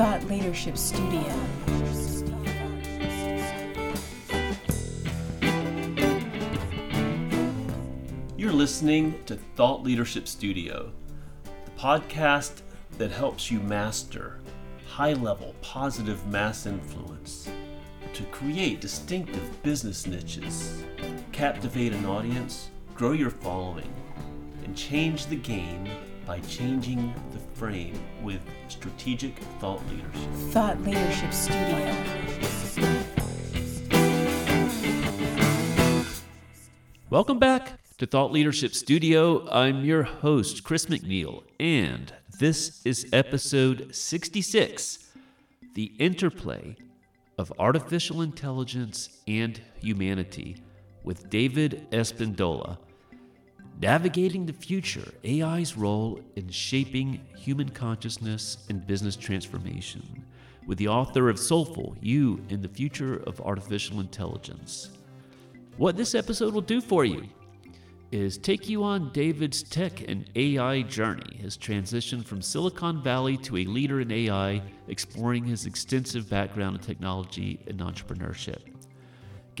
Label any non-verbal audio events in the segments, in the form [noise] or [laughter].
Thought Leadership Studio. You're listening to Thought Leadership Studio, the podcast that helps you master high level positive mass influence to create distinctive business niches, captivate an audience, grow your following, and change the game by changing frame with strategic thought leadership. Thought Leadership Studio. Welcome back to Thought Leadership Studio. I'm your host, Chris McNeil, and this is episode 66 The Interplay of Artificial Intelligence and Humanity with David Espindola. Navigating the Future AI's Role in Shaping Human Consciousness and Business Transformation, with the author of Soulful You in the Future of Artificial Intelligence. What this episode will do for you is take you on David's tech and AI journey, his transition from Silicon Valley to a leader in AI, exploring his extensive background in technology and entrepreneurship.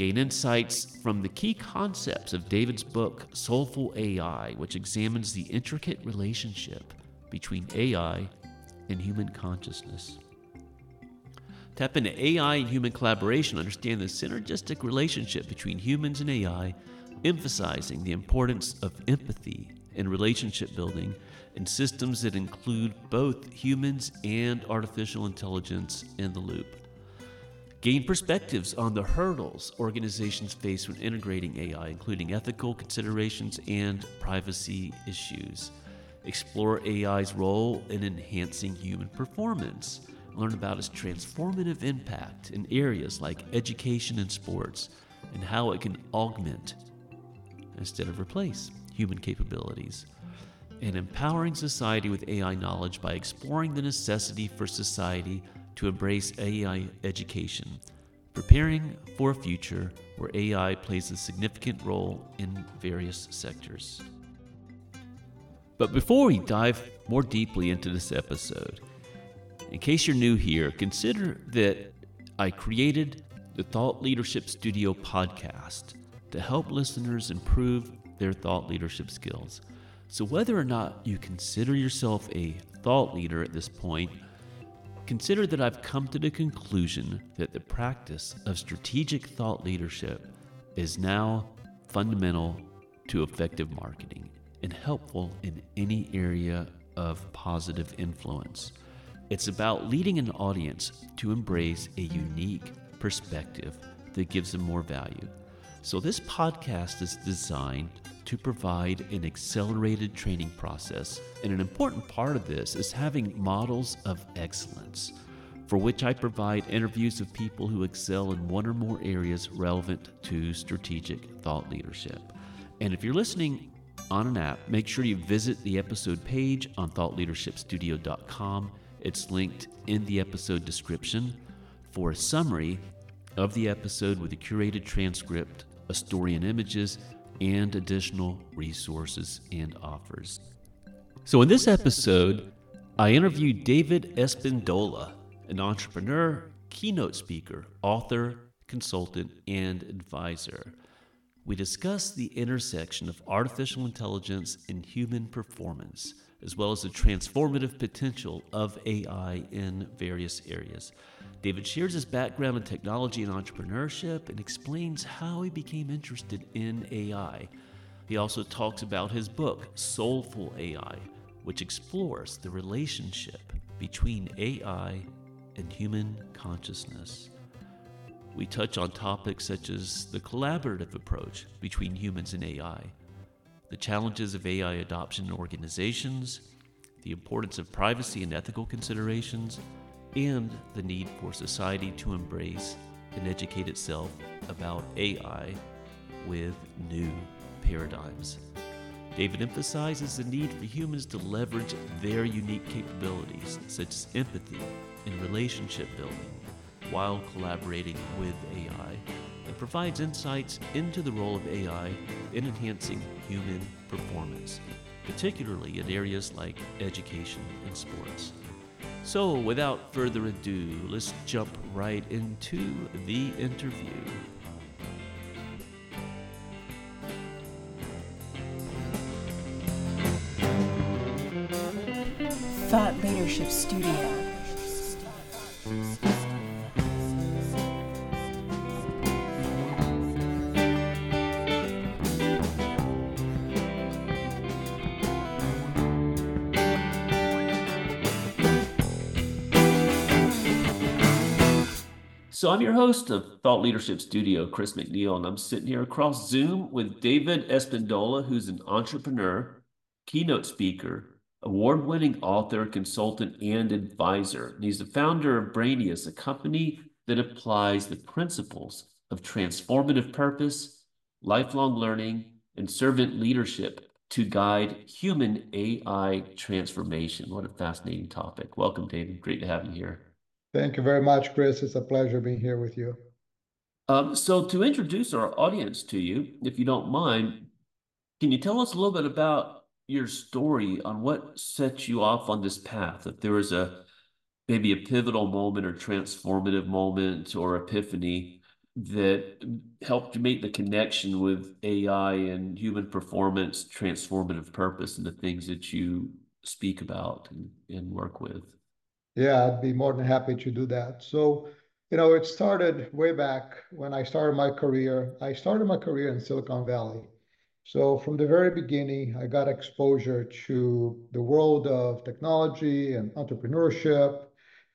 Gain insights from the key concepts of David's book, Soulful AI, which examines the intricate relationship between AI and human consciousness. Tap into AI and human collaboration, understand the synergistic relationship between humans and AI, emphasizing the importance of empathy in relationship building and systems that include both humans and artificial intelligence in the loop. Gain perspectives on the hurdles organizations face when integrating AI, including ethical considerations and privacy issues. Explore AI's role in enhancing human performance learn about its transformative impact in areas like education and sports, and how it can augment instead of replace human capabilities. And empowering society with AI knowledge by exploring the necessity for society to embrace AI education, preparing for a future where AI plays a significant role in various sectors. But before we dive more deeply into this episode, in case you're new here, consider that I created the Thought Leadership Studio podcast to help listeners improve their thought leadership skills. So, whether or not you consider yourself a thought leader at this point, consider that I've come to the conclusion that the practice of strategic thought leadership is now fundamental to effective marketing and helpful in any area of positive influence. It's about leading an audience to embrace a unique perspective that gives them more value. So, this podcast is designed to provide an accelerated training process. And an important part of this is having models of excellence, for which I provide interviews of people who excel in one or more areas relevant to strategic thought leadership. And if you're listening on an app, make sure you visit the episode page on thoughtleadershipstudio.com it's linked in the episode description for a summary of the episode with a curated transcript, a story and images, and additional resources and offers. So, in this episode, I interviewed David Espindola, an entrepreneur, keynote speaker, author, consultant, and advisor. We discuss the intersection of artificial intelligence and human performance as well as the transformative potential of AI in various areas. David shares his background in technology and entrepreneurship and explains how he became interested in AI. He also talks about his book, Soulful AI, which explores the relationship between AI and human consciousness. We touch on topics such as the collaborative approach between humans and AI the challenges of AI adoption in organizations, the importance of privacy and ethical considerations, and the need for society to embrace and educate itself about AI with new paradigms. David emphasizes the need for humans to leverage their unique capabilities, such as empathy and relationship building, while collaborating with AI and provides insights into the role of AI in enhancing human performance, particularly in areas like education and sports. So, without further ado, let's jump right into the interview. Thought Leadership Studio. I'm your host of Thought Leadership Studio, Chris McNeil, and I'm sitting here across Zoom with David Espindola, who's an entrepreneur, keynote speaker, award-winning author, consultant, and advisor. And he's the founder of Brainius, a company that applies the principles of transformative purpose, lifelong learning, and servant leadership to guide human AI transformation. What a fascinating topic. Welcome, David. Great to have you here. Thank you very much, Chris. It's a pleasure being here with you. Um, so, to introduce our audience to you, if you don't mind, can you tell us a little bit about your story on what set you off on this path? If there was a maybe a pivotal moment or transformative moment or epiphany that helped you make the connection with AI and human performance, transformative purpose, and the things that you speak about and, and work with. Yeah, I'd be more than happy to do that. So, you know, it started way back when I started my career. I started my career in Silicon Valley. So from the very beginning, I got exposure to the world of technology and entrepreneurship.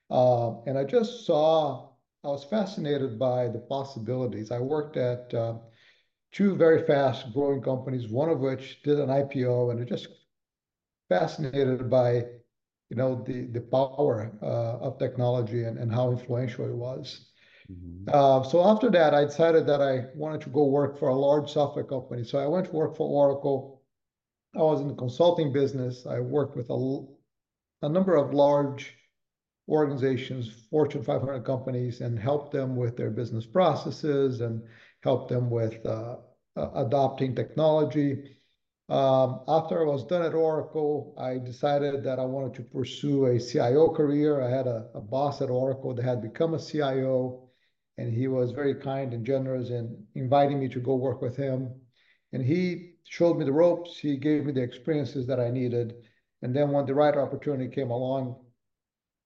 Uh, and I just saw, I was fascinated by the possibilities. I worked at uh, two very fast growing companies, one of which did an IPO, and I just fascinated by you know, the, the power uh, of technology and, and how influential it was. Mm-hmm. Uh, so after that, I decided that I wanted to go work for a large software company. So I went to work for Oracle. I was in the consulting business. I worked with a, a number of large organizations, Fortune 500 companies, and helped them with their business processes and helped them with uh, adopting technology. Um, after I was done at Oracle, I decided that I wanted to pursue a CIO career. I had a, a boss at Oracle that had become a CIO, and he was very kind and generous in inviting me to go work with him. And he showed me the ropes. He gave me the experiences that I needed. And then when the right opportunity came along,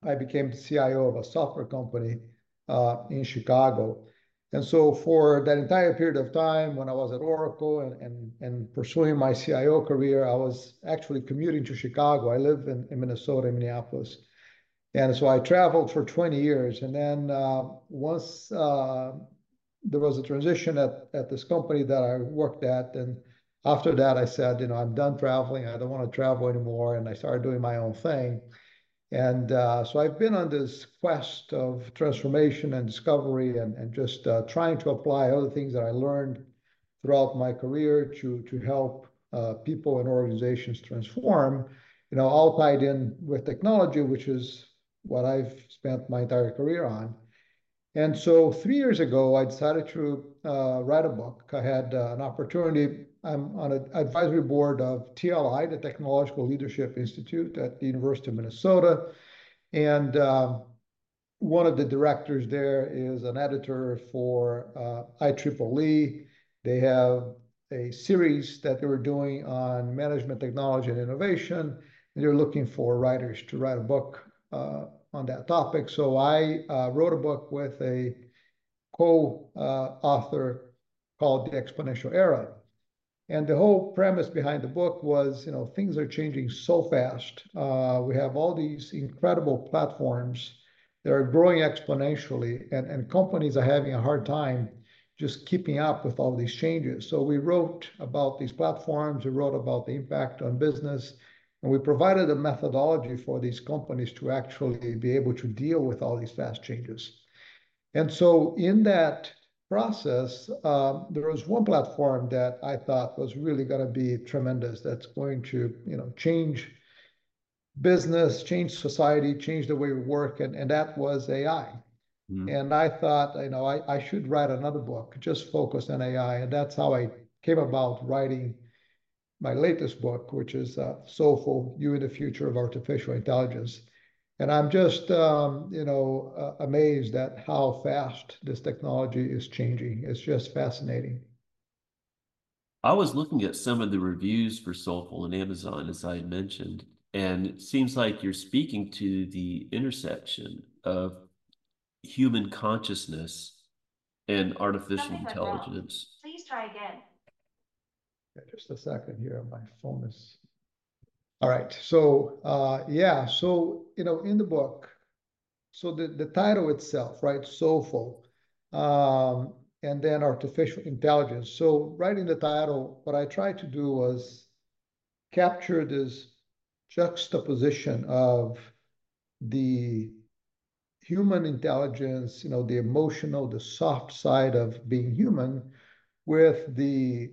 I became the CIO of a software company uh, in Chicago. And so for that entire period of time, when I was at Oracle and, and, and pursuing my CIO career, I was actually commuting to Chicago. I live in, in Minnesota, in Minneapolis. And so I traveled for 20 years. And then uh, once uh, there was a transition at, at this company that I worked at, and after that, I said, you know, I'm done traveling. I don't want to travel anymore. And I started doing my own thing. And uh, so I've been on this quest of transformation and discovery and, and just uh, trying to apply the things that I learned throughout my career to, to help uh, people and organizations transform, you know, all tied in with technology, which is what I've spent my entire career on. And so three years ago, I decided to uh, write a book. I had uh, an opportunity I'm on an advisory board of TLI, the Technological Leadership Institute at the University of Minnesota. And uh, one of the directors there is an editor for uh, IEEE. They have a series that they were doing on management technology and innovation. And they're looking for writers to write a book uh, on that topic. So I uh, wrote a book with a co-author uh, called The Exponential Era. And the whole premise behind the book was, you know, things are changing so fast. Uh, we have all these incredible platforms that are growing exponentially, and, and companies are having a hard time just keeping up with all these changes. So we wrote about these platforms, we wrote about the impact on business, and we provided a methodology for these companies to actually be able to deal with all these fast changes. And so in that process, um, there was one platform that I thought was really going to be tremendous. That's going to, you know, change business, change society, change the way we work, and, and that was AI. Mm. And I thought, you know, I, I should write another book just focused on AI, and that's how I came about writing my latest book, which is uh, Soulful: You in the Future of Artificial Intelligence. And I'm just, um, you know, uh, amazed at how fast this technology is changing. It's just fascinating. I was looking at some of the reviews for Soulful on Amazon, as I had mentioned, and it seems like you're speaking to the intersection of human consciousness and artificial Something intelligence. Please try again. Yeah, Just a second here, my phone is. All right, so, uh, yeah, so, you know, in the book, so the, the title itself, right, Soulful, um, and then artificial intelligence. So in the title, what I tried to do was capture this juxtaposition of the human intelligence, you know, the emotional, the soft side of being human, with the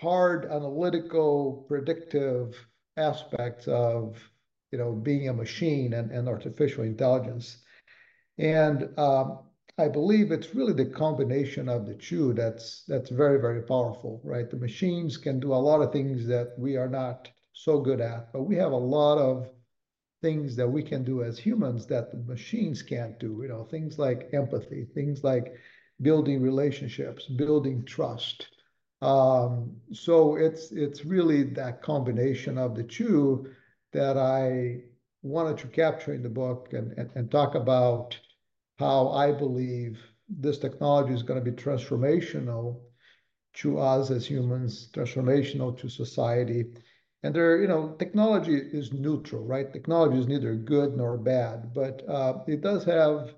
hard analytical predictive aspects of you know being a machine and, and artificial intelligence. And um, i believe it's really the combination of the two that's that's very very powerful right? The machines can do a lot of things that we are not so good at but we have a lot of things that we can do as humans that the machines can't do you know things like empathy things like building relationships building trust um, so it's it's really that combination of the two that I wanted to capture in the book and, and, and talk about how I believe this technology is going to be transformational to us as humans, transformational to society. And there, you know, technology is neutral, right? Technology is neither good nor bad, but uh, it does have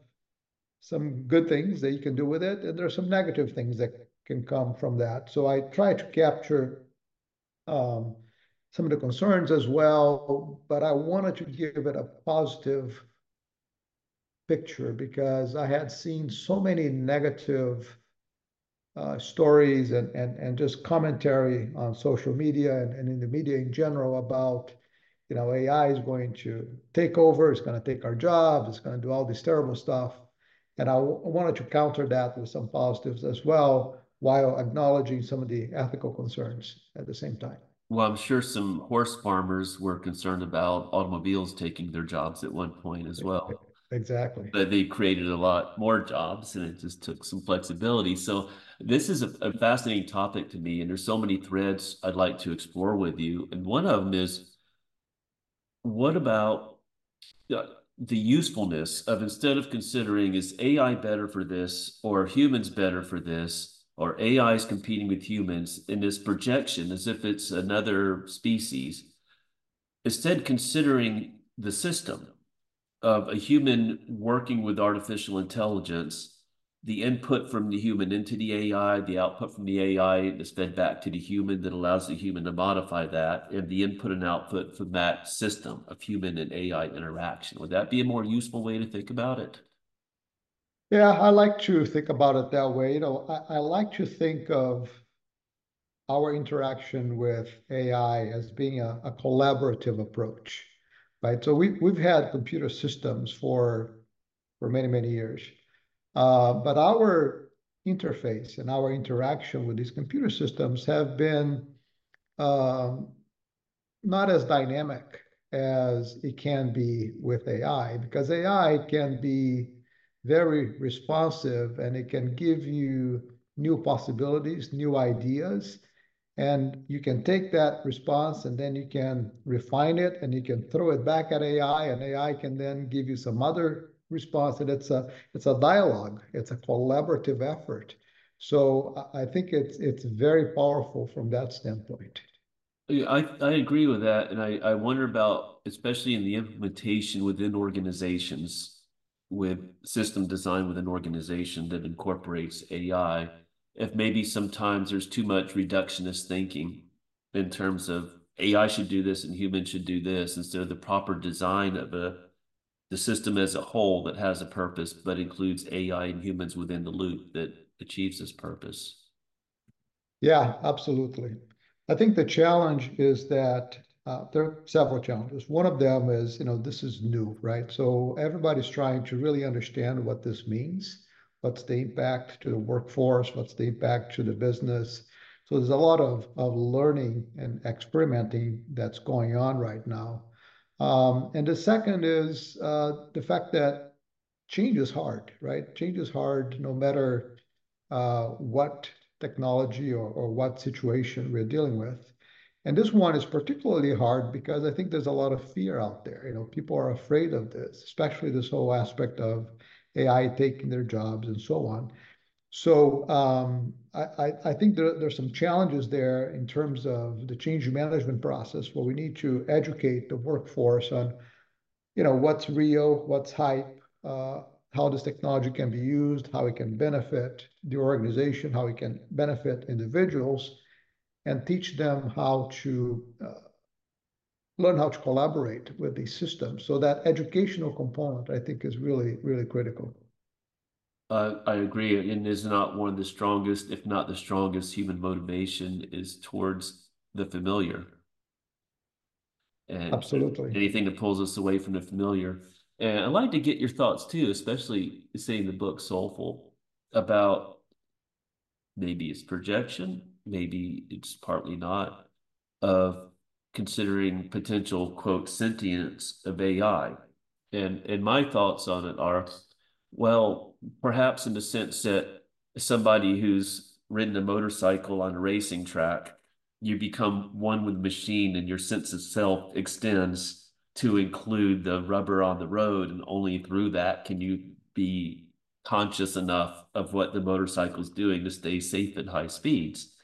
some good things that you can do with it, and there are some negative things that can come from that. So I try to capture um, some of the concerns as well, but I wanted to give it a positive picture because I had seen so many negative uh, stories and, and, and just commentary on social media and, and in the media in general about, you know, AI is going to take over, it's going to take our jobs, it's going to do all this terrible stuff. And I wanted to counter that with some positives as well while acknowledging some of the ethical concerns at the same time. Well, I'm sure some horse farmers were concerned about automobiles taking their jobs at one point as well. Exactly. But they created a lot more jobs and it just took some flexibility. So this is a, a fascinating topic to me, and there's so many threads I'd like to explore with you. And one of them is what about the usefulness of instead of considering is AI better for this or humans better for this? Or AI is competing with humans in this projection as if it's another species, instead considering the system of a human working with artificial intelligence, the input from the human into the AI, the output from the AI is fed back to the human that allows the human to modify that, and the input and output from that system of human and AI interaction. Would that be a more useful way to think about it? Yeah, I like to think about it that way. You know, I, I like to think of our interaction with AI as being a, a collaborative approach, right? So we, we've had computer systems for, for many, many years. Uh, but our interface and our interaction with these computer systems have been um, not as dynamic as it can be with AI, because AI can be very responsive and it can give you new possibilities, new ideas. And you can take that response and then you can refine it and you can throw it back at AI and AI can then give you some other response. And it's a it's a dialogue, it's a collaborative effort. So I think it's it's very powerful from that standpoint. I, I agree with that. And I, I wonder about, especially in the implementation within organizations, with system design with an organization that incorporates AI, if maybe sometimes there's too much reductionist thinking in terms of AI should do this and humans should do this instead of the proper design of a the system as a whole that has a purpose but includes AI and humans within the loop that achieves this purpose. Yeah, absolutely. I think the challenge is that uh, there are several challenges. One of them is, you know, this is new, right? So everybody's trying to really understand what this means. What's the impact to the workforce? What's the impact to the business? So there's a lot of, of learning and experimenting that's going on right now. Um, and the second is uh, the fact that change is hard, right? Change is hard no matter uh, what technology or, or what situation we're dealing with. And this one is particularly hard because I think there's a lot of fear out there. You know, people are afraid of this, especially this whole aspect of AI taking their jobs and so on. So um, I, I think there, there's some challenges there in terms of the change management process where we need to educate the workforce on, you know, what's real, what's hype, uh, how this technology can be used, how it can benefit the organization, how it can benefit individuals, and teach them how to uh, learn how to collaborate with these systems. So that educational component, I think, is really, really critical. Uh, I agree, and is not one of the strongest, if not the strongest, human motivation is towards the familiar. And Absolutely. Anything that pulls us away from the familiar. And I'd like to get your thoughts too, especially seeing the book Soulful about maybe it's projection, maybe it's partly not, of considering potential quote sentience of AI. And and my thoughts on it are, well, perhaps in the sense that somebody who's ridden a motorcycle on a racing track, you become one with the machine and your sense of self extends to include the rubber on the road, and only through that can you be conscious enough of what the motorcycle is doing to stay safe at high speeds.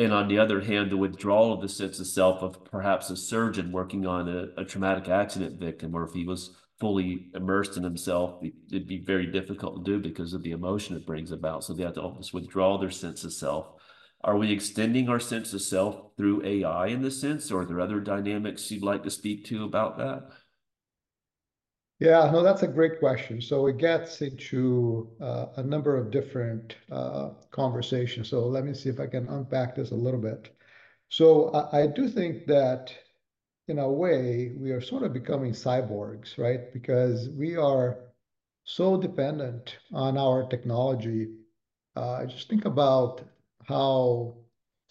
And on the other hand, the withdrawal of the sense of self of perhaps a surgeon working on a, a traumatic accident victim, or if he was fully immersed in himself, it'd be very difficult to do because of the emotion it brings about. So they have to almost withdraw their sense of self are we extending our sense of self through AI in this sense, or are there other dynamics you'd like to speak to about that? Yeah, no, that's a great question. So it gets into uh, a number of different uh, conversations. So let me see if I can unpack this a little bit. So I, I do think that in a way, we are sort of becoming cyborgs, right? Because we are so dependent on our technology. Uh, just think about how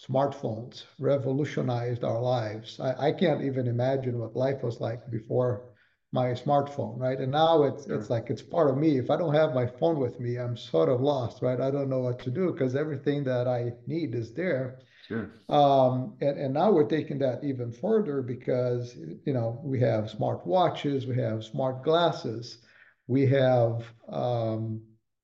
smartphones revolutionized our lives. I, I can't even imagine what life was like before my smartphone, right? And now it's sure. it's like it's part of me. If I don't have my phone with me, I'm sort of lost, right? I don't know what to do because everything that I need is there. Sure. Um, and, and now we're taking that even further because you know we have smart watches, we have smart glasses, we have um,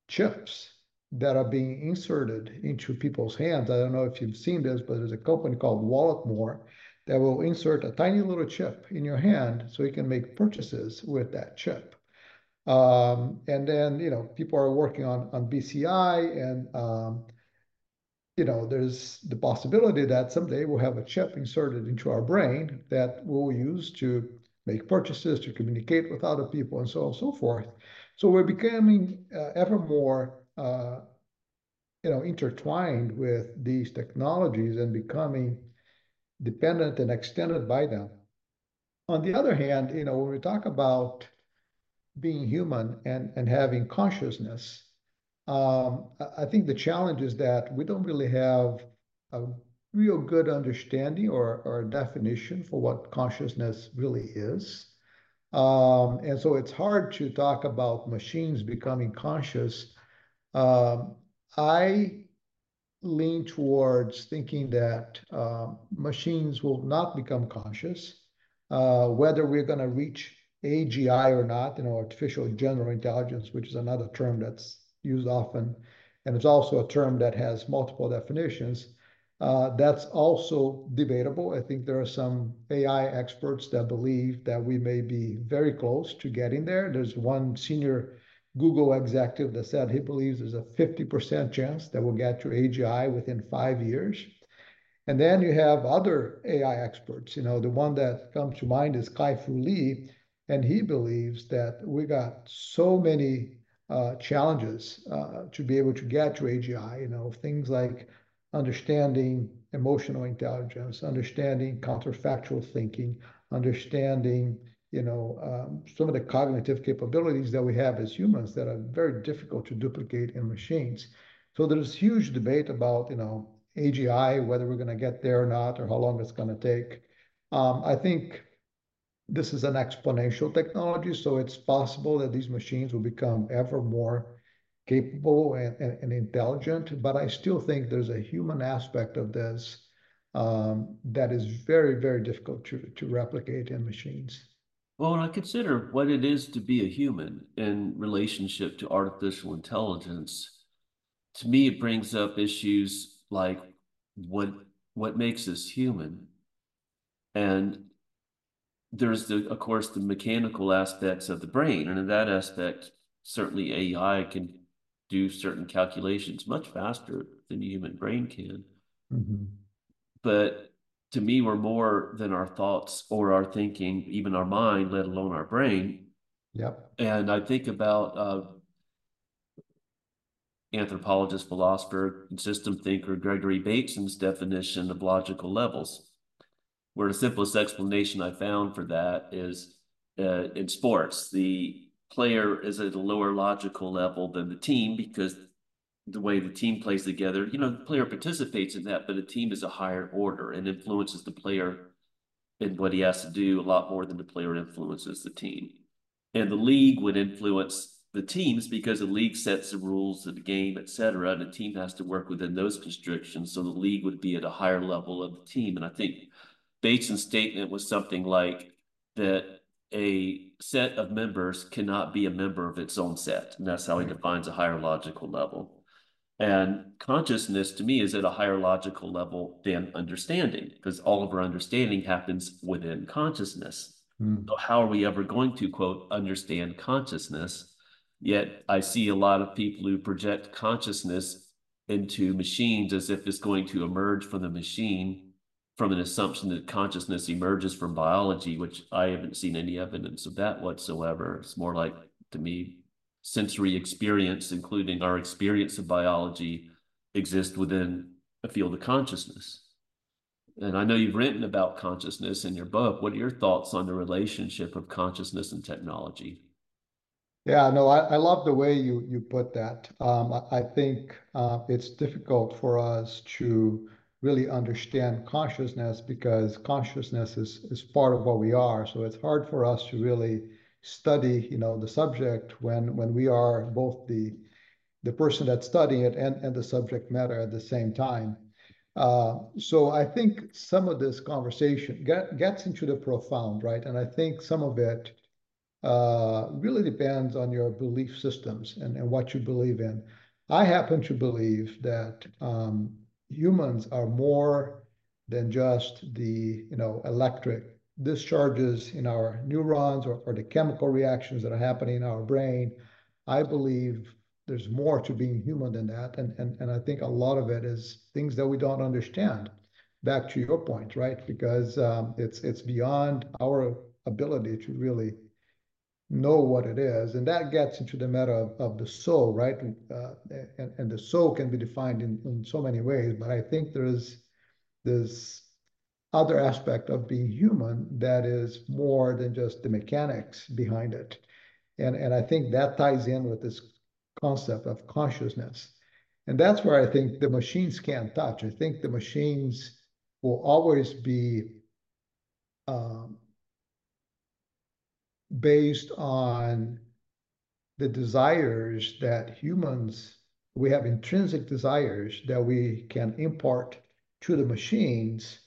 chips that are being inserted into people's hands. I don't know if you've seen this, but there's a company called Walletmor that will insert a tiny little chip in your hand so you can make purchases with that chip. Um, and then, you know, people are working on, on BCI and, um, you know, there's the possibility that someday we'll have a chip inserted into our brain that we'll use to make purchases, to communicate with other people, and so on and so forth. So we're becoming uh, ever more uh, you know, intertwined with these technologies and becoming dependent and extended by them. On the other hand, you know, when we talk about being human and, and having consciousness, um, I think the challenge is that we don't really have a real good understanding or, or definition for what consciousness really is. Um, and so it's hard to talk about machines becoming conscious um, I lean towards thinking that uh, machines will not become conscious, uh, whether we're going to reach AGI or not, you know, artificial general intelligence, which is another term that's used often, and it's also a term that has multiple definitions. Uh, that's also debatable. I think there are some AI experts that believe that we may be very close to getting there. There's one senior Google executive that said he believes there's a 50% chance that we'll get to AGI within five years. And then you have other AI experts. You know, the one that comes to mind is Kai-Fu Lee, and he believes that we got so many uh, challenges uh, to be able to get to AGI. You know, things like understanding emotional intelligence, understanding counterfactual thinking, understanding you know, um, some of the cognitive capabilities that we have as humans that are very difficult to duplicate in machines. So there's huge debate about, you know, AGI, whether we're going to get there or not, or how long it's going to take. Um, I think this is an exponential technology, so it's possible that these machines will become ever more capable and, and, and intelligent. But I still think there's a human aspect of this um, that is very, very difficult to, to replicate in machines. Well, when I consider what it is to be a human in relationship to artificial intelligence, to me, it brings up issues like what what makes us human, and there's the, of course, the mechanical aspects of the brain, and in that aspect, certainly AI can do certain calculations much faster than the human brain can. Mm-hmm. But to me, we're more than our thoughts or our thinking, even our mind, let alone our brain. Yep. And I think about uh, anthropologist, philosopher, and system thinker Gregory Bateson's definition of logical levels, where the simplest explanation I found for that is uh, in sports, the player is at a lower logical level than the team because the way the team plays together, you know, the player participates in that, but the team is a higher order and influences the player in what he has to do a lot more than the player influences the team. And the league would influence the teams because the league sets the rules of the game, et cetera, and the team has to work within those constrictions. So the league would be at a higher level of the team. And I think Bateson's statement was something like that a set of members cannot be a member of its own set. And that's how he defines a higher logical level. And consciousness to me is at a higher logical level than understanding because all of our understanding happens within consciousness. Mm. So, how are we ever going to, quote, understand consciousness? Yet, I see a lot of people who project consciousness into machines as if it's going to emerge from the machine from an assumption that consciousness emerges from biology, which I haven't seen any evidence of that whatsoever. It's more like, to me, sensory experience, including our experience of biology, exist within a field of consciousness. And I know you've written about consciousness in your book. What are your thoughts on the relationship of consciousness and technology? Yeah, no, I, I love the way you you put that. Um, I, I think uh, it's difficult for us to really understand consciousness because consciousness is, is part of what we are. So it's hard for us to really study, you know, the subject when when we are both the the person that's studying it and, and the subject matter at the same time. Uh, so I think some of this conversation get, gets into the profound, right? And I think some of it uh, really depends on your belief systems and, and what you believe in. I happen to believe that um, humans are more than just the you know electric discharges in our neurons or, or the chemical reactions that are happening in our brain. I believe there's more to being human than that. And, and, and I think a lot of it is things that we don't understand. Back to your point, right? Because um, it's it's beyond our ability to really know what it is. And that gets into the matter of, of the soul, right? Uh, and, and the soul can be defined in, in so many ways, but I think there's this other aspect of being human that is more than just the mechanics behind it. And, and I think that ties in with this concept of consciousness. And that's where I think the machines can't touch. I think the machines will always be um, based on the desires that humans, we have intrinsic desires that we can impart to the machines.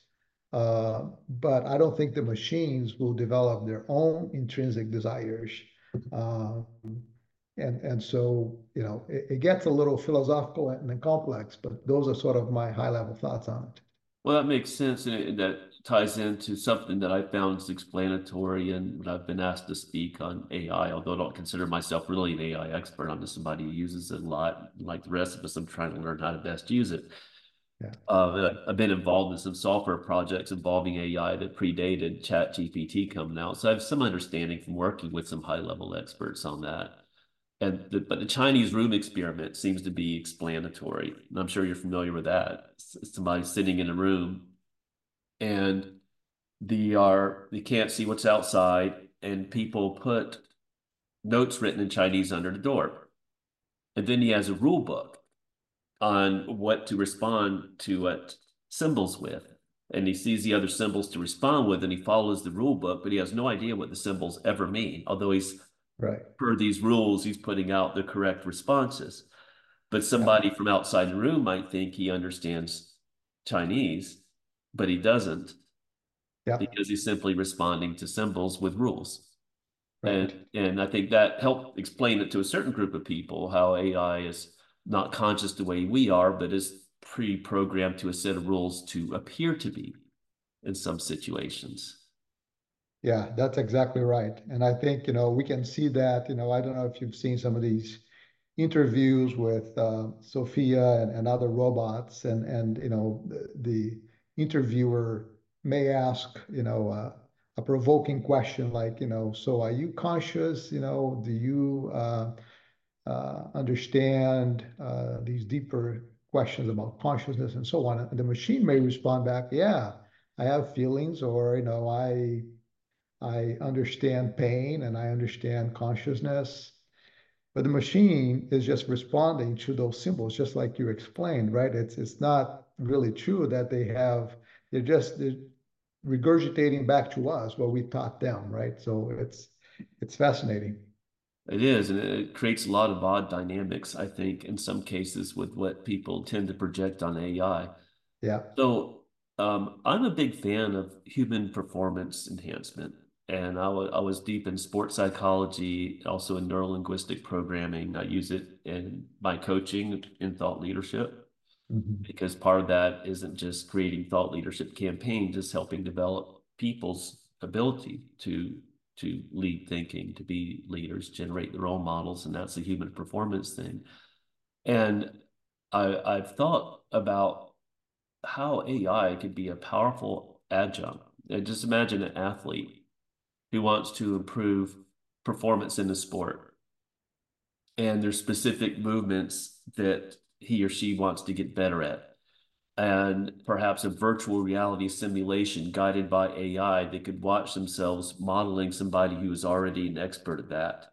Uh, but I don't think the machines will develop their own intrinsic desires. Uh, and, and so, you know, it, it gets a little philosophical and complex, but those are sort of my high level thoughts on it. Well, that makes sense, and it, that ties into something that I found is explanatory, and when I've been asked to speak on AI, although I don't consider myself really an AI expert, I'm just somebody who uses it a lot. Like the rest of us, I'm trying to learn how to best use it. Yeah. Uh, I've been involved in some software projects involving AI that predated Chat GPT coming out, so I have some understanding from working with some high level experts on that and the, but the Chinese room experiment seems to be explanatory. And I'm sure you're familiar with that. Somebody sitting in a room and they are they can't see what's outside, and people put notes written in Chinese under the door. And then he has a rule book on what to respond to what symbols with. and he sees the other symbols to respond with and he follows the rule book, but he has no idea what the symbols ever mean. Although he's right per these rules, he's putting out the correct responses. But somebody yeah. from outside the room might think he understands Chinese, but he doesn't. Yeah. Because he's simply responding to symbols with rules. Right. And and I think that helped explain it to a certain group of people how AI is not conscious the way we are, but is pre-programmed to a set of rules to appear to be in some situations. Yeah, that's exactly right. And I think, you know, we can see that, you know, I don't know if you've seen some of these interviews with uh, Sophia and, and, other robots and, and, you know, the, the interviewer may ask, you know, uh, a provoking question like, you know, so are you conscious? You know, do you uh, understand uh, these deeper questions about consciousness and so on. And the machine may respond back, yeah, I have feelings or, you know, I, I understand pain and I understand consciousness. But the machine is just responding to those symbols, just like you explained, right? It's, it's not really true that they have, they're just they're regurgitating back to us what we taught them, right? So it's, it's fascinating. It is, and it creates a lot of odd dynamics, I think, in some cases with what people tend to project on AI. Yeah. So um, I'm a big fan of human performance enhancement. And I, was deep in sports psychology, also in neurolinguistic programming. I use it in my coaching in thought leadership mm-hmm. because part of that isn't just creating thought leadership campaigns, just helping develop people's ability to to lead thinking, to be leaders, generate their own models, and that's a human performance thing. And I, I've thought about how AI could be a powerful adjunct. And just imagine an athlete who wants to improve performance in the sport. And there's specific movements that he or she wants to get better at and perhaps a virtual reality simulation guided by AI that could watch themselves modeling somebody who is already an expert at that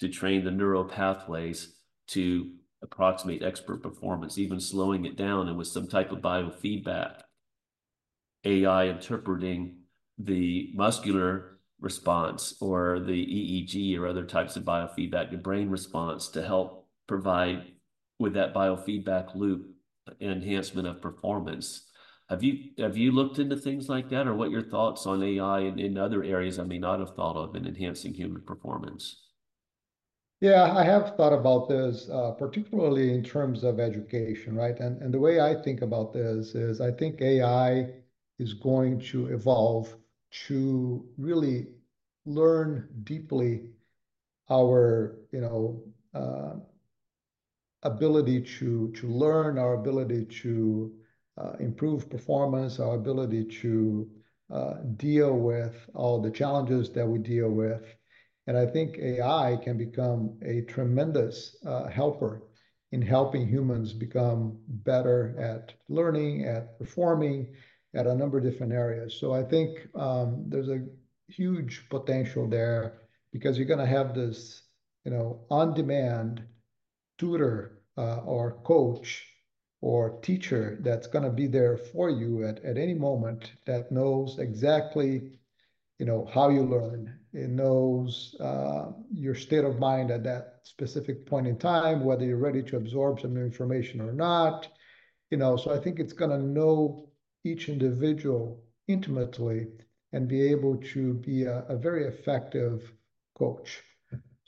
to train the neural pathways to approximate expert performance, even slowing it down and with some type of biofeedback. AI interpreting the muscular response or the EEG or other types of biofeedback, the brain response to help provide with that biofeedback loop enhancement of performance. Have you have you looked into things like that, or what your thoughts on AI and in other areas I may not have thought of in enhancing human performance? Yeah, I have thought about this, uh, particularly in terms of education, right? And and the way I think about this is, I think AI is going to evolve to really learn deeply our, you know, uh, ability to, to learn, our ability to uh, improve performance, our ability to uh, deal with all the challenges that we deal with. And I think AI can become a tremendous uh, helper in helping humans become better at learning, at performing, at a number of different areas. So I think um, there's a huge potential there because you're going to have this, you know, on-demand tutor uh, or coach or teacher that's going to be there for you at, at any moment that knows exactly you know how you learn. It knows uh, your state of mind at that specific point in time whether you're ready to absorb some information or not. You know so i think it's going to know each individual intimately and be able to be a, a very effective coach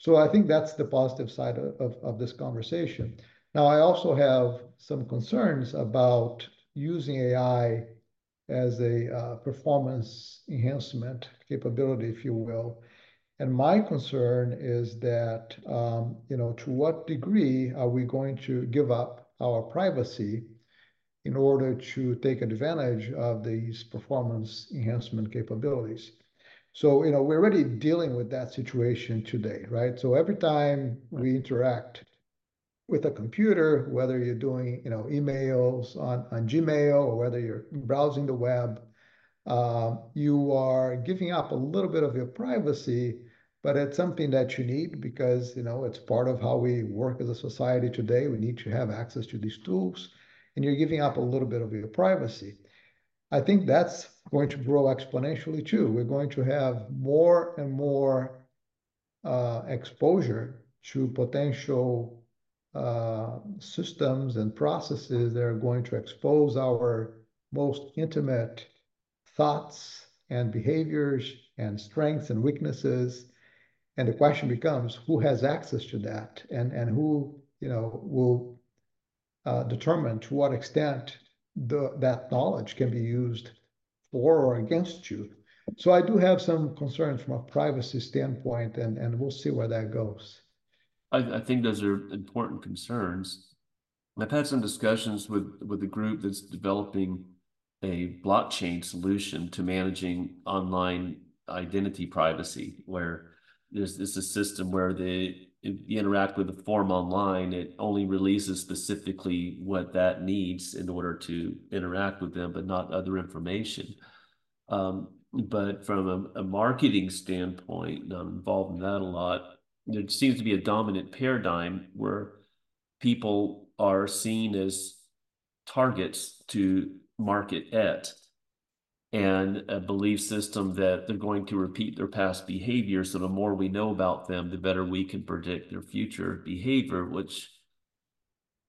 so I think that's the positive side of, this conversation. Now, I also have some concerns about using AI as a uh, performance enhancement capability, if you will. And my concern is that, um, you know, to what degree are we going to give up our privacy in order to take advantage of these performance enhancement capabilities? So, you know, we're already dealing with that situation today, right? So every time we interact with a computer, whether you're doing, you know, emails on, on Gmail or whether you're browsing the web, uh, you are giving up a little bit of your privacy, but it's something that you need because, you know, it's part of how we work as a society today. We need to have access to these tools, and you're giving up a little bit of your privacy. I think that's going to grow exponentially too. We're going to have more and more uh, exposure to potential uh, systems and processes that are going to expose our most intimate thoughts and behaviors and strengths and weaknesses. And the question becomes who has access to that and, and who you know will uh, determine to what extent the, that knowledge can be used for or against you. So I do have some concerns from a privacy standpoint, and, and we'll see where that goes. I, I think those are important concerns. I've had some discussions with, with the group that's developing a blockchain solution to managing online identity privacy, where there's this a system where the you interact with the form online, it only releases specifically what that needs in order to interact with them, but not other information. Um, but from a, a, marketing standpoint, and I'm involved in that a lot. There seems to be a dominant paradigm where people are seen as targets to market at and a belief system that they're going to repeat their past behavior. So the more we know about them, the better we can predict their future behavior, which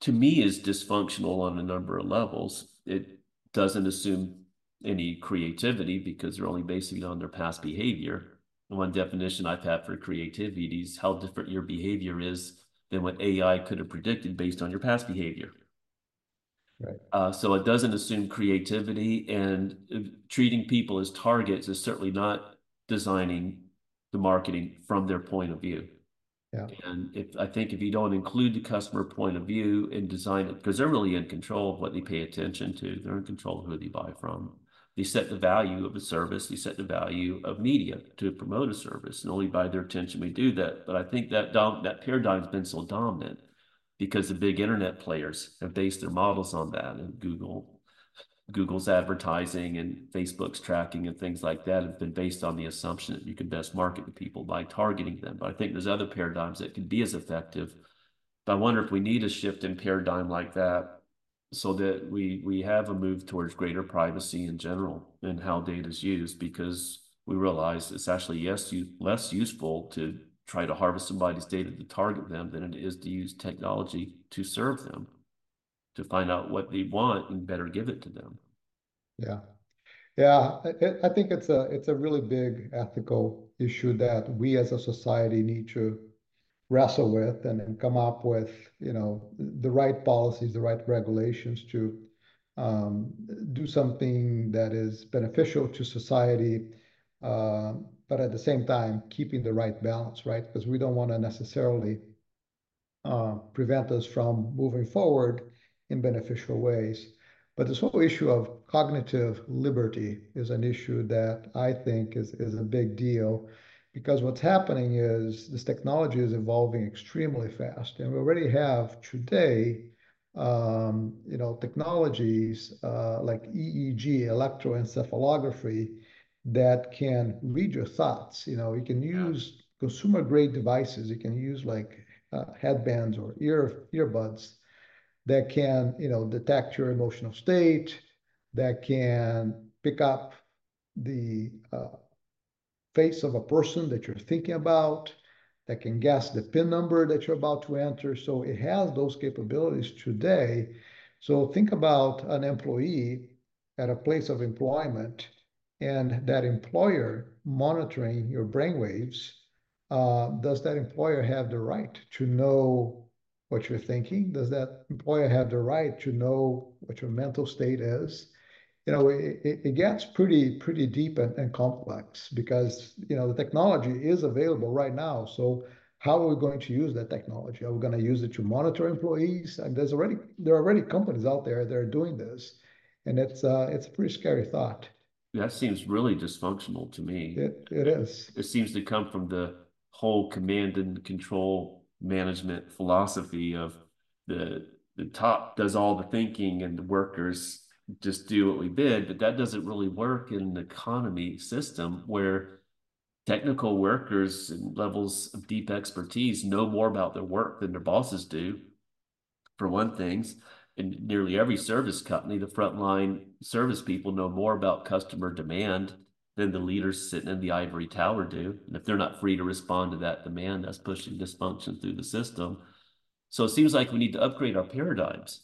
to me is dysfunctional on a number of levels. It doesn't assume any creativity because they're only basing it on their past behavior. One definition I've had for creativity is how different your behavior is than what AI could have predicted based on your past behavior. Right. Uh, so it doesn't assume creativity and uh, treating people as targets is certainly not designing the marketing from their point of view. Yeah. And if I think if you don't include the customer point of view and design it, because they're really in control of what they pay attention to, they're in control of who they buy from. They set the value of a service, they set the value of media to promote a service, and only by their attention we do that. But I think that dom- that paradigm's been so dominant because the big internet players have based their models on that and Google Google's advertising and Facebook's tracking and things like that have been based on the assumption that you can best market to people by targeting them. But I think there's other paradigms that can be as effective. But I wonder if we need a shift in paradigm like that so that we we have a move towards greater privacy in general and how data is used because we realize it's actually yes less useful to try to harvest somebody's data to target them than it is to use technology to serve them, to find out what they want and better give it to them. Yeah. Yeah, I, think it's a it's a really big ethical issue that we as a society need to wrestle with and, and come up with, you know, the right policies, the right regulations to um, do something that is beneficial to society, uh, but at the same time, keeping the right balance, right? Because we don't want to necessarily uh, prevent us from moving forward in beneficial ways. But this whole issue of cognitive liberty is an issue that I think is, is a big deal because what's happening is this technology is evolving extremely fast. And we already have today, um, you know, technologies uh, like EEG, electroencephalography, that can read your thoughts. You know, you can use consumer grade devices. You can use like uh, headbands or ear earbuds that can, you know, detect your emotional state, that can pick up the uh, face of a person that you're thinking about, that can guess the PIN number that you're about to enter. So it has those capabilities today. So think about an employee at a place of employment and that employer monitoring your brainwaves, uh, does that employer have the right to know what you're thinking? Does that employer have the right to know what your mental state is? You know, it, it gets pretty pretty deep and, and complex because you know the technology is available right now. So how are we going to use that technology? Are we going to use it to monitor employees? And there's already there are already companies out there that are doing this, and it's uh, it's a pretty scary thought. That seems really dysfunctional to me. It, it is. It seems to come from the whole command and control management philosophy of the the top does all the thinking and the workers just do what we bid, but that doesn't really work in an economy system where technical workers and levels of deep expertise know more about their work than their bosses do, for one things. In nearly every service company, the frontline service people know more about customer demand than the leaders sitting in the ivory tower do. And if they're not free to respond to that demand, that's pushing dysfunction through the system. So it seems like we need to upgrade our paradigms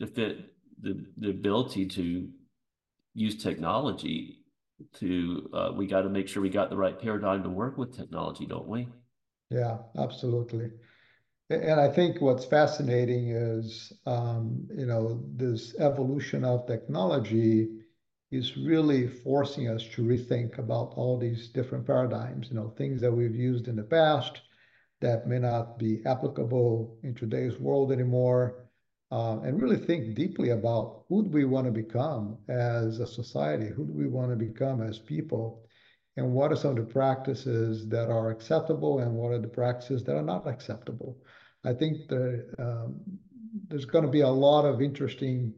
to fit the, the ability to use technology to uh, we got to make sure we got the right paradigm to work with technology don't we yeah absolutely and I think what's fascinating is, um, you know, this evolution of technology is really forcing us to rethink about all these different paradigms, you know, things that we've used in the past that may not be applicable in today's world anymore, uh, and really think deeply about who do we want to become as a society? Who do we want to become as people? And what are some of the practices that are acceptable and what are the practices that are not acceptable? I think the, um, there's going to be a lot of interesting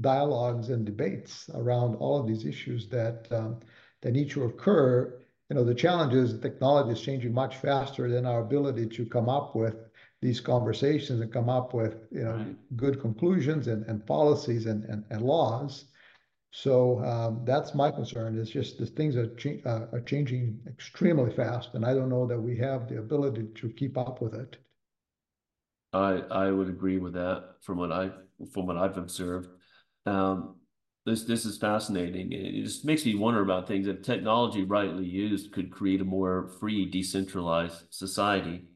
dialogues and debates around all of these issues that um, that need to occur. You know, the challenge is technology is changing much faster than our ability to come up with these conversations and come up with you know right. good conclusions and, and policies and, and, and laws. So um, that's my concern. It's just the things are, cha- uh, are changing extremely fast, and I don't know that we have the ability to keep up with it. I I would agree with that from what I from what I've observed. Um, this this is fascinating. It just makes me wonder about things. If technology rightly used could create a more free, decentralized society.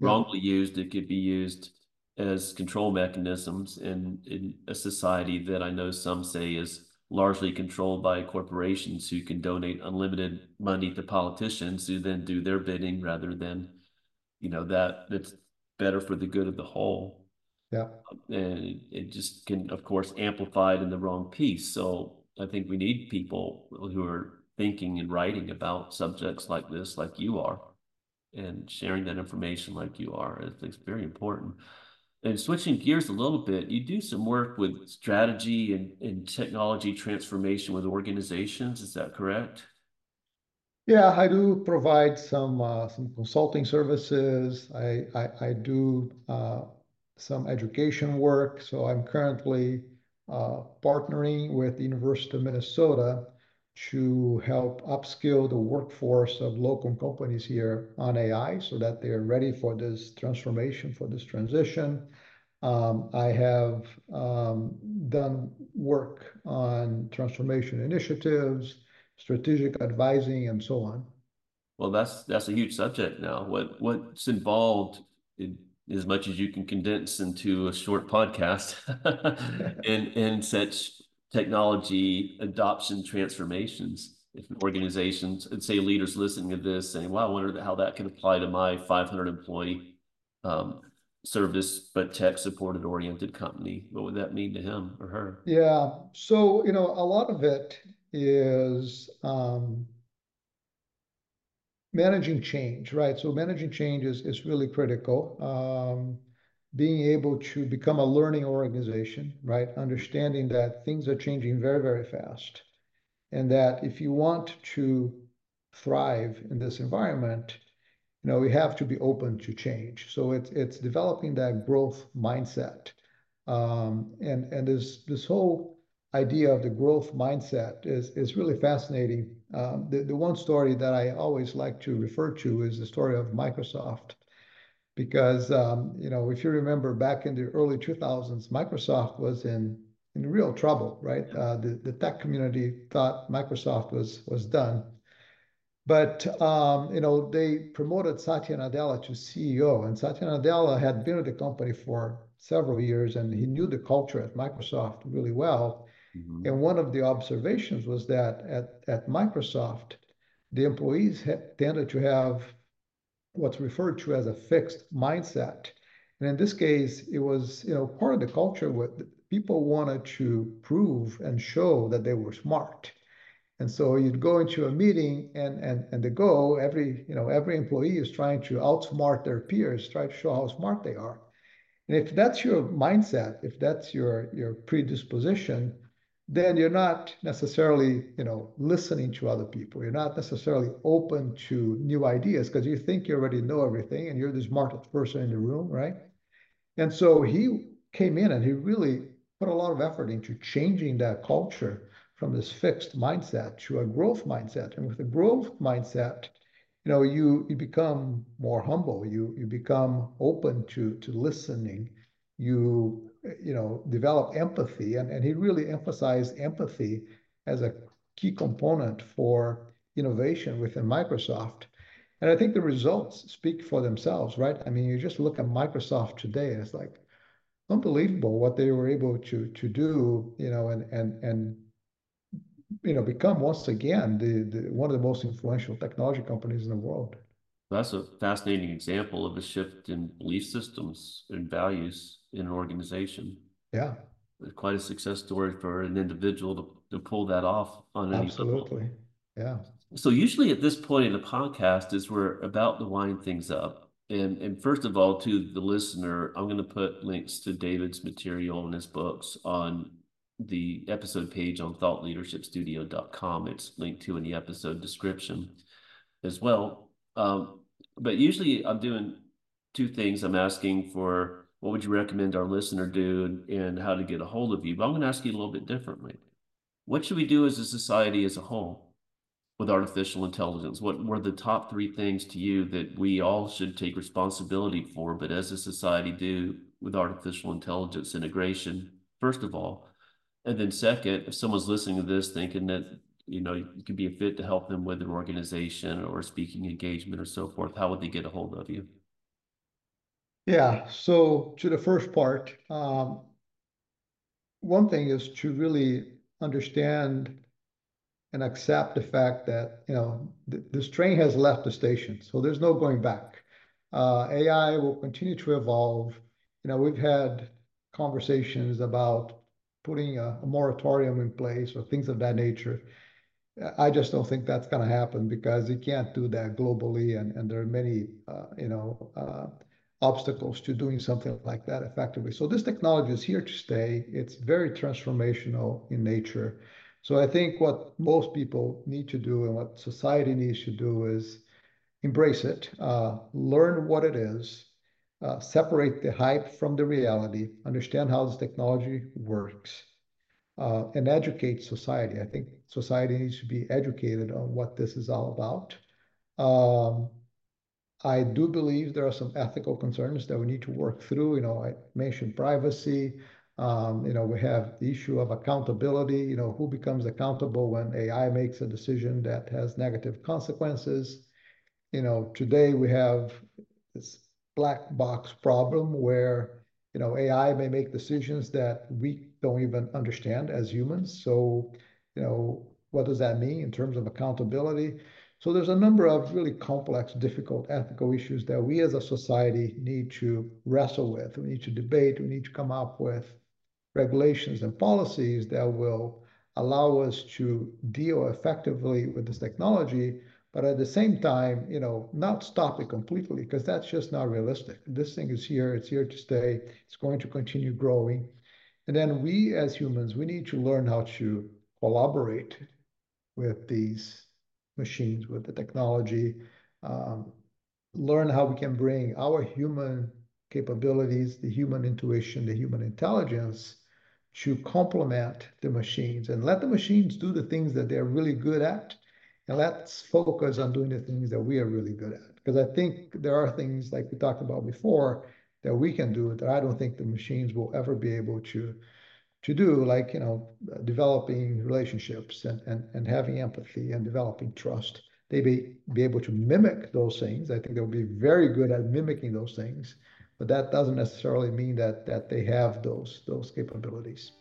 Yeah. Wrongly used, it could be used as control mechanisms in, in a society that I know some say is largely controlled by corporations who can donate unlimited money to politicians who then do their bidding rather than, you know, that that's better for the good of the whole. Yeah. And it just can, of course, amplify it in the wrong piece. So I think we need people who are thinking and writing about subjects like this, like you are, and sharing that information like you are. I think it's very important. And switching gears a little bit, you do some work with strategy and, and technology transformation with organizations. Is that correct? Yeah, I do provide some uh, some consulting services. I I, I do uh, some education work. So I'm currently uh, partnering with the University of Minnesota to help upskill the workforce of local companies here on AI so that they're ready for this transformation, for this transition. Um, I have um, done work on transformation initiatives strategic advising, and so on. Well, that's that's a huge subject now. What what's involved in, as much as you can condense into a short podcast [laughs] in in such technology adoption transformations. If organizations and say leaders listening to this saying, "Wow, I wonder how that can apply to my 500 employee um, service but tech supported oriented company," what would that mean to him or her? Yeah, so you know, a lot of it is um, managing change, right? So managing change is, is really critical. Um, being able to become a learning organization, right? Understanding that things are changing very, very fast. And that if you want to thrive in this environment, you know, we have to be open to change. So it's it's developing that growth mindset. Um, and and this this whole idea of the growth mindset is, is really fascinating. Um, the, the one story that I always like to refer to is the story of Microsoft. Because, um, you know, if you remember back in the early 2000s, Microsoft was in, in real trouble, right? Uh, the, the tech community thought Microsoft was, was done. But, um, you know, they promoted Satya Nadella to CEO, and Satya Nadella had been with the company for several years, and he knew the culture at Microsoft really well. Mm-hmm. And one of the observations was that at, at Microsoft, the employees had, tended to have what's referred to as a fixed mindset. And in this case, it was you know part of the culture where people wanted to prove and show that they were smart. And so you'd go into a meeting and and and the go every you know every employee is trying to outsmart their peers, try to show how smart they are. And if that's your mindset, if that's your your predisposition, then you're not necessarily, you know, listening to other people. You're not necessarily open to new ideas because you think you already know everything and you're the smartest person in the room, right? And so he came in and he really put a lot of effort into changing that culture from this fixed mindset to a growth mindset. And with a growth mindset, you know, you you become more humble. You you become open to to listening. You you know develop empathy, and and he really emphasized empathy as a key component for innovation within Microsoft. And I think the results speak for themselves, right? I mean, you just look at Microsoft today, and it's like unbelievable what they were able to to do, you know, and and and you know become once again the, the one of the most influential technology companies in the world. That's a fascinating example of a shift in belief systems and values in an organization. Yeah. Quite a success story for an individual to, to pull that off on any Absolutely. Level. Yeah. So usually at this point in the podcast is we're about to wind things up. And, and first of all, to the listener, I'm going to put links to David's material and his books on the episode page on thoughtleadershipstudio.com. It's linked to in the episode description as well. Um, but usually I'm doing two things. I'm asking for what would you recommend our listener do and, and how to get a hold of you. But I'm going to ask you a little bit differently. What should we do as a society as a whole? with artificial intelligence? What were the top three things to you that we all should take responsibility for, but as a society do with artificial intelligence integration, first of all? And then second, if someone's listening to this thinking that you know you could be a fit to help them with an organization or speaking engagement or so forth, how would they get a hold of you? Yeah, so to the first part, um, one thing is to really understand and accept the fact that you know th this train has left the station, so there's no going back. Uh, AI will continue to evolve. You know, we've had conversations about putting a, a moratorium in place or things of that nature. I just don't think that's going to happen because you can't do that globally, and, and there are many, uh, you know, uh, obstacles to doing something like that effectively. So this technology is here to stay. It's very transformational in nature. So I think what most people need to do and what society needs to do is embrace it, uh, learn what it is, uh, separate the hype from the reality, understand how this technology works, uh, and educate society. I think society needs to be educated on what this is all about. Um, I do believe there are some ethical concerns that we need to work through. You know, I mentioned privacy. Um, you know, we have the issue of accountability. You know, who becomes accountable when AI makes a decision that has negative consequences? You know, today we have this black box problem where you know AI may make decisions that we don't even understand as humans. So, you know, what does that mean in terms of accountability? So there's a number of really complex, difficult ethical issues that we as a society need to wrestle with. We need to debate. We need to come up with regulations and policies that will allow us to deal effectively with this technology but at the same time, you know, not stop it completely because that's just not realistic. This thing is here, it's here to stay, it's going to continue growing. And then we as humans, we need to learn how to collaborate with these machines, with the technology, um, learn how we can bring our human capabilities, the human intuition, the human intelligence to complement the machines and let the machines do the things that they're really good at let's focus on doing the things that we are really good at. Because I think there are things like we talked about before that we can do that I don't think the machines will ever be able to to do, like you know, developing relationships and and, and having empathy and developing trust. They be be able to mimic those things. I think they'll be very good at mimicking those things, but that doesn't necessarily mean that that they have those those capabilities.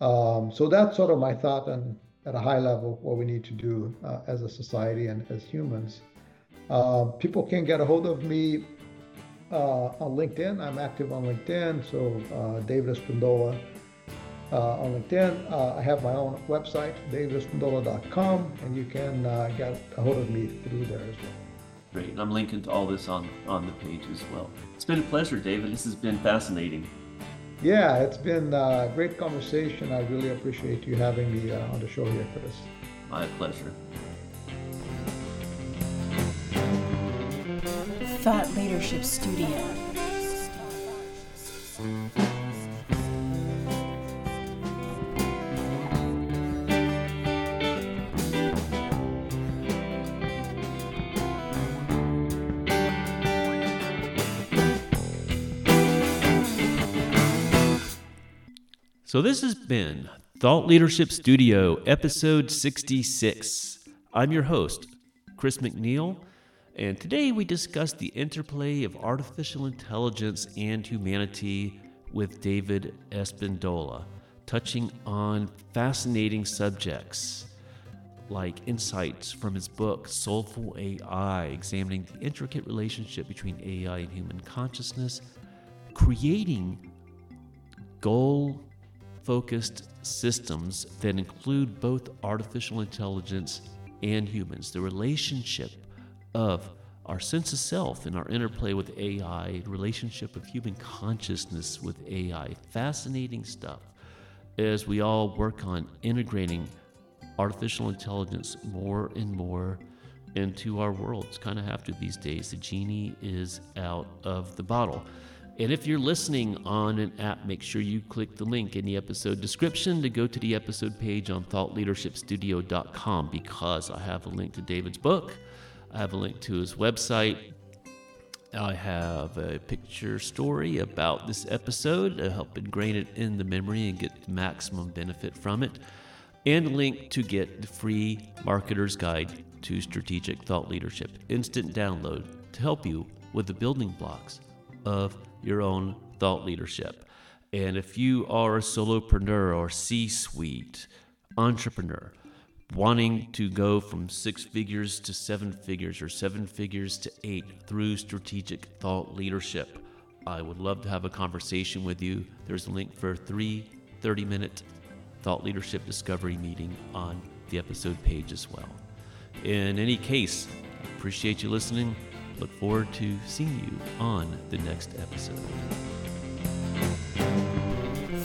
Um, so that's sort of my thought on at a high level what we need to do uh, as a society and as humans. Uh, people can get a hold of me uh, on LinkedIn. I'm active on LinkedIn, so uh, David Espindola uh, on LinkedIn. Uh, I have my own website, davidespindola.com, and you can get a hold of me through there as well. Great. I'm linking to all this on, on the page as well. It's been a pleasure, David. This has been fascinating. Yeah, it's been a great conversation. I really appreciate you having me uh, on the show here, Chris. My pleasure. Thought Leadership Studio. So, this has been Thought Leadership Studio, episode 66. I'm your host, Chris McNeil, and today we discuss the interplay of artificial intelligence and humanity with David Espindola, touching on fascinating subjects like insights from his book Soulful AI, examining the intricate relationship between AI and human consciousness, creating goal focused systems that include both artificial intelligence and humans, the relationship of our sense of self and our interplay with AI, relationship of human consciousness with AI. Fascinating stuff as we all work on integrating artificial intelligence more and more into our worlds. Kind of have to these days. The genie is out of the bottle. And if you're listening on an app, make sure you click the link in the episode description to go to the episode page on thoughtleadershipstudio.com because I have a link to David's book. I have a link to his website. I have a picture story about this episode to help ingrain it in the memory and get maximum benefit from it and a link to get the free Marketer's Guide to Strategic Thought Leadership instant download to help you with the building blocks of your own thought leadership. And if you are a solopreneur or C suite entrepreneur, wanting to go from six figures to seven figures or seven figures to eight through strategic thought leadership, I would love to have a conversation with you. There's a link for three 30 minute thought leadership discovery meeting on the episode page as well. In any case, appreciate you listening. Look forward to seeing you on the next episode.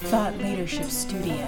Thought Leadership Studio.